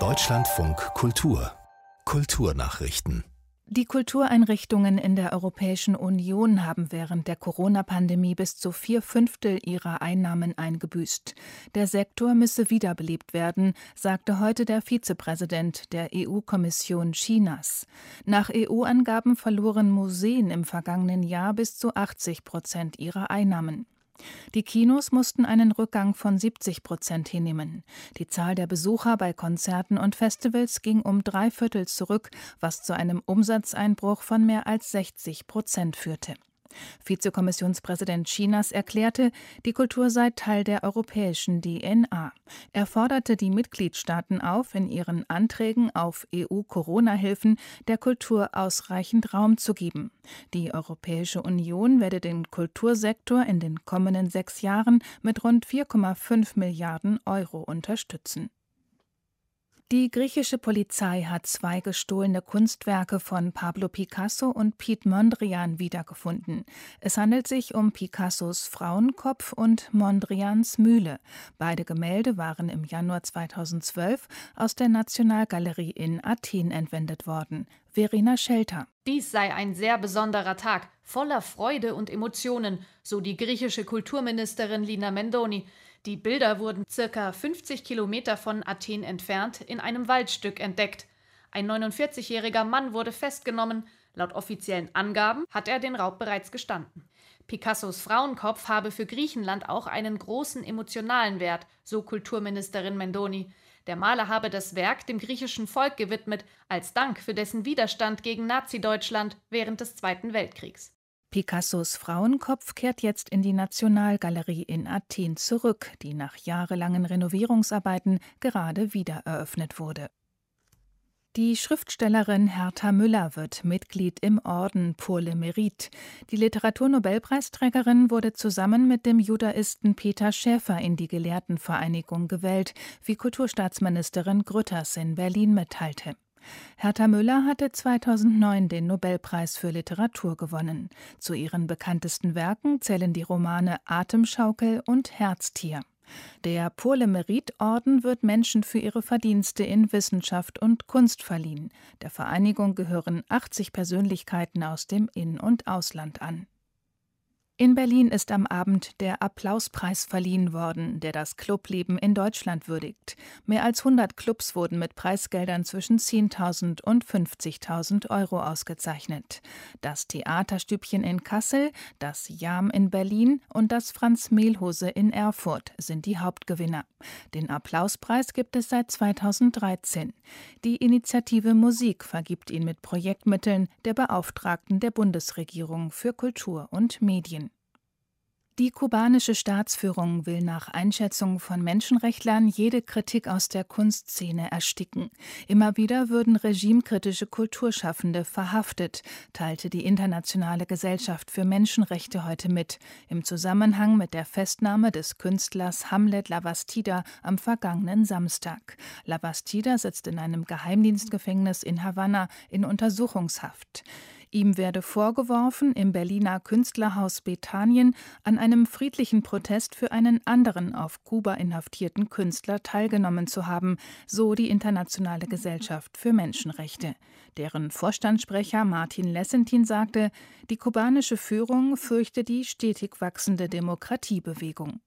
Deutschlandfunk Kultur Kulturnachrichten die Kultureinrichtungen in der Europäischen Union haben während der Corona-Pandemie bis zu vier Fünftel ihrer Einnahmen eingebüßt. Der Sektor müsse wiederbelebt werden, sagte heute der Vizepräsident der EU-Kommission Chinas. Nach EU-Angaben verloren Museen im vergangenen Jahr bis zu 80 Prozent ihrer Einnahmen. Die Kinos mussten einen Rückgang von 70 Prozent hinnehmen. Die Zahl der Besucher bei Konzerten und Festivals ging um drei Viertel zurück, was zu einem Umsatzeinbruch von mehr als 60 Prozent führte. Vizekommissionspräsident Chinas erklärte, die Kultur sei Teil der europäischen DNA. Er forderte die Mitgliedstaaten auf, in ihren Anträgen auf EU-Corona-Hilfen der Kultur ausreichend Raum zu geben. Die Europäische Union werde den Kultursektor in den kommenden sechs Jahren mit rund 4,5 Milliarden Euro unterstützen. Die griechische Polizei hat zwei gestohlene Kunstwerke von Pablo Picasso und Piet Mondrian wiedergefunden. Es handelt sich um Picassos Frauenkopf und Mondrians Mühle. Beide Gemälde waren im Januar 2012 aus der Nationalgalerie in Athen entwendet worden. Verena Schelter. Dies sei ein sehr besonderer Tag, voller Freude und Emotionen, so die griechische Kulturministerin Lina Mendoni. Die Bilder wurden circa 50 Kilometer von Athen entfernt in einem Waldstück entdeckt. Ein 49-jähriger Mann wurde festgenommen. Laut offiziellen Angaben hat er den Raub bereits gestanden. Picassos Frauenkopf habe für Griechenland auch einen großen emotionalen Wert, so Kulturministerin Mendoni. Der Maler habe das Werk dem griechischen Volk gewidmet, als Dank für dessen Widerstand gegen Nazi-Deutschland während des Zweiten Weltkriegs. Picassos Frauenkopf kehrt jetzt in die Nationalgalerie in Athen zurück, die nach jahrelangen Renovierungsarbeiten gerade wieder eröffnet wurde. Die Schriftstellerin Hertha Müller wird Mitglied im Orden Pour le Mérite. Die Literaturnobelpreisträgerin wurde zusammen mit dem Judaisten Peter Schäfer in die Gelehrtenvereinigung gewählt, wie Kulturstaatsministerin Grütters in Berlin mitteilte. Hertha Müller hatte 2009 den Nobelpreis für Literatur gewonnen. Zu ihren bekanntesten Werken zählen die Romane Atemschaukel und Herztier. Der Pour le Mérite Orden wird Menschen für ihre Verdienste in Wissenschaft und Kunst verliehen. Der Vereinigung gehören 80 Persönlichkeiten aus dem In- und Ausland an. In Berlin ist am Abend der Applauspreis verliehen worden, der das Clubleben in Deutschland würdigt. Mehr als 100 Clubs wurden mit Preisgeldern zwischen 10.000 und 50.000 Euro ausgezeichnet. Das Theaterstübchen in Kassel, das Jam in Berlin und das Franz Mehlhose in Erfurt sind die Hauptgewinner. Den Applauspreis gibt es seit 2013. Die Initiative Musik vergibt ihn mit Projektmitteln der Beauftragten der Bundesregierung für Kultur und Medien. Die kubanische Staatsführung will nach Einschätzung von Menschenrechtlern jede Kritik aus der Kunstszene ersticken. Immer wieder würden regimekritische Kulturschaffende verhaftet, teilte die Internationale Gesellschaft für Menschenrechte heute mit, im Zusammenhang mit der Festnahme des Künstlers Hamlet Lavastida am vergangenen Samstag. Lavastida sitzt in einem Geheimdienstgefängnis in Havanna in Untersuchungshaft. Ihm werde vorgeworfen, im Berliner Künstlerhaus Bethanien an einem friedlichen Protest für einen anderen auf Kuba inhaftierten Künstler teilgenommen zu haben, so die Internationale Gesellschaft für Menschenrechte. Deren Vorstandssprecher Martin Lessentin sagte, die kubanische Führung fürchte die stetig wachsende Demokratiebewegung.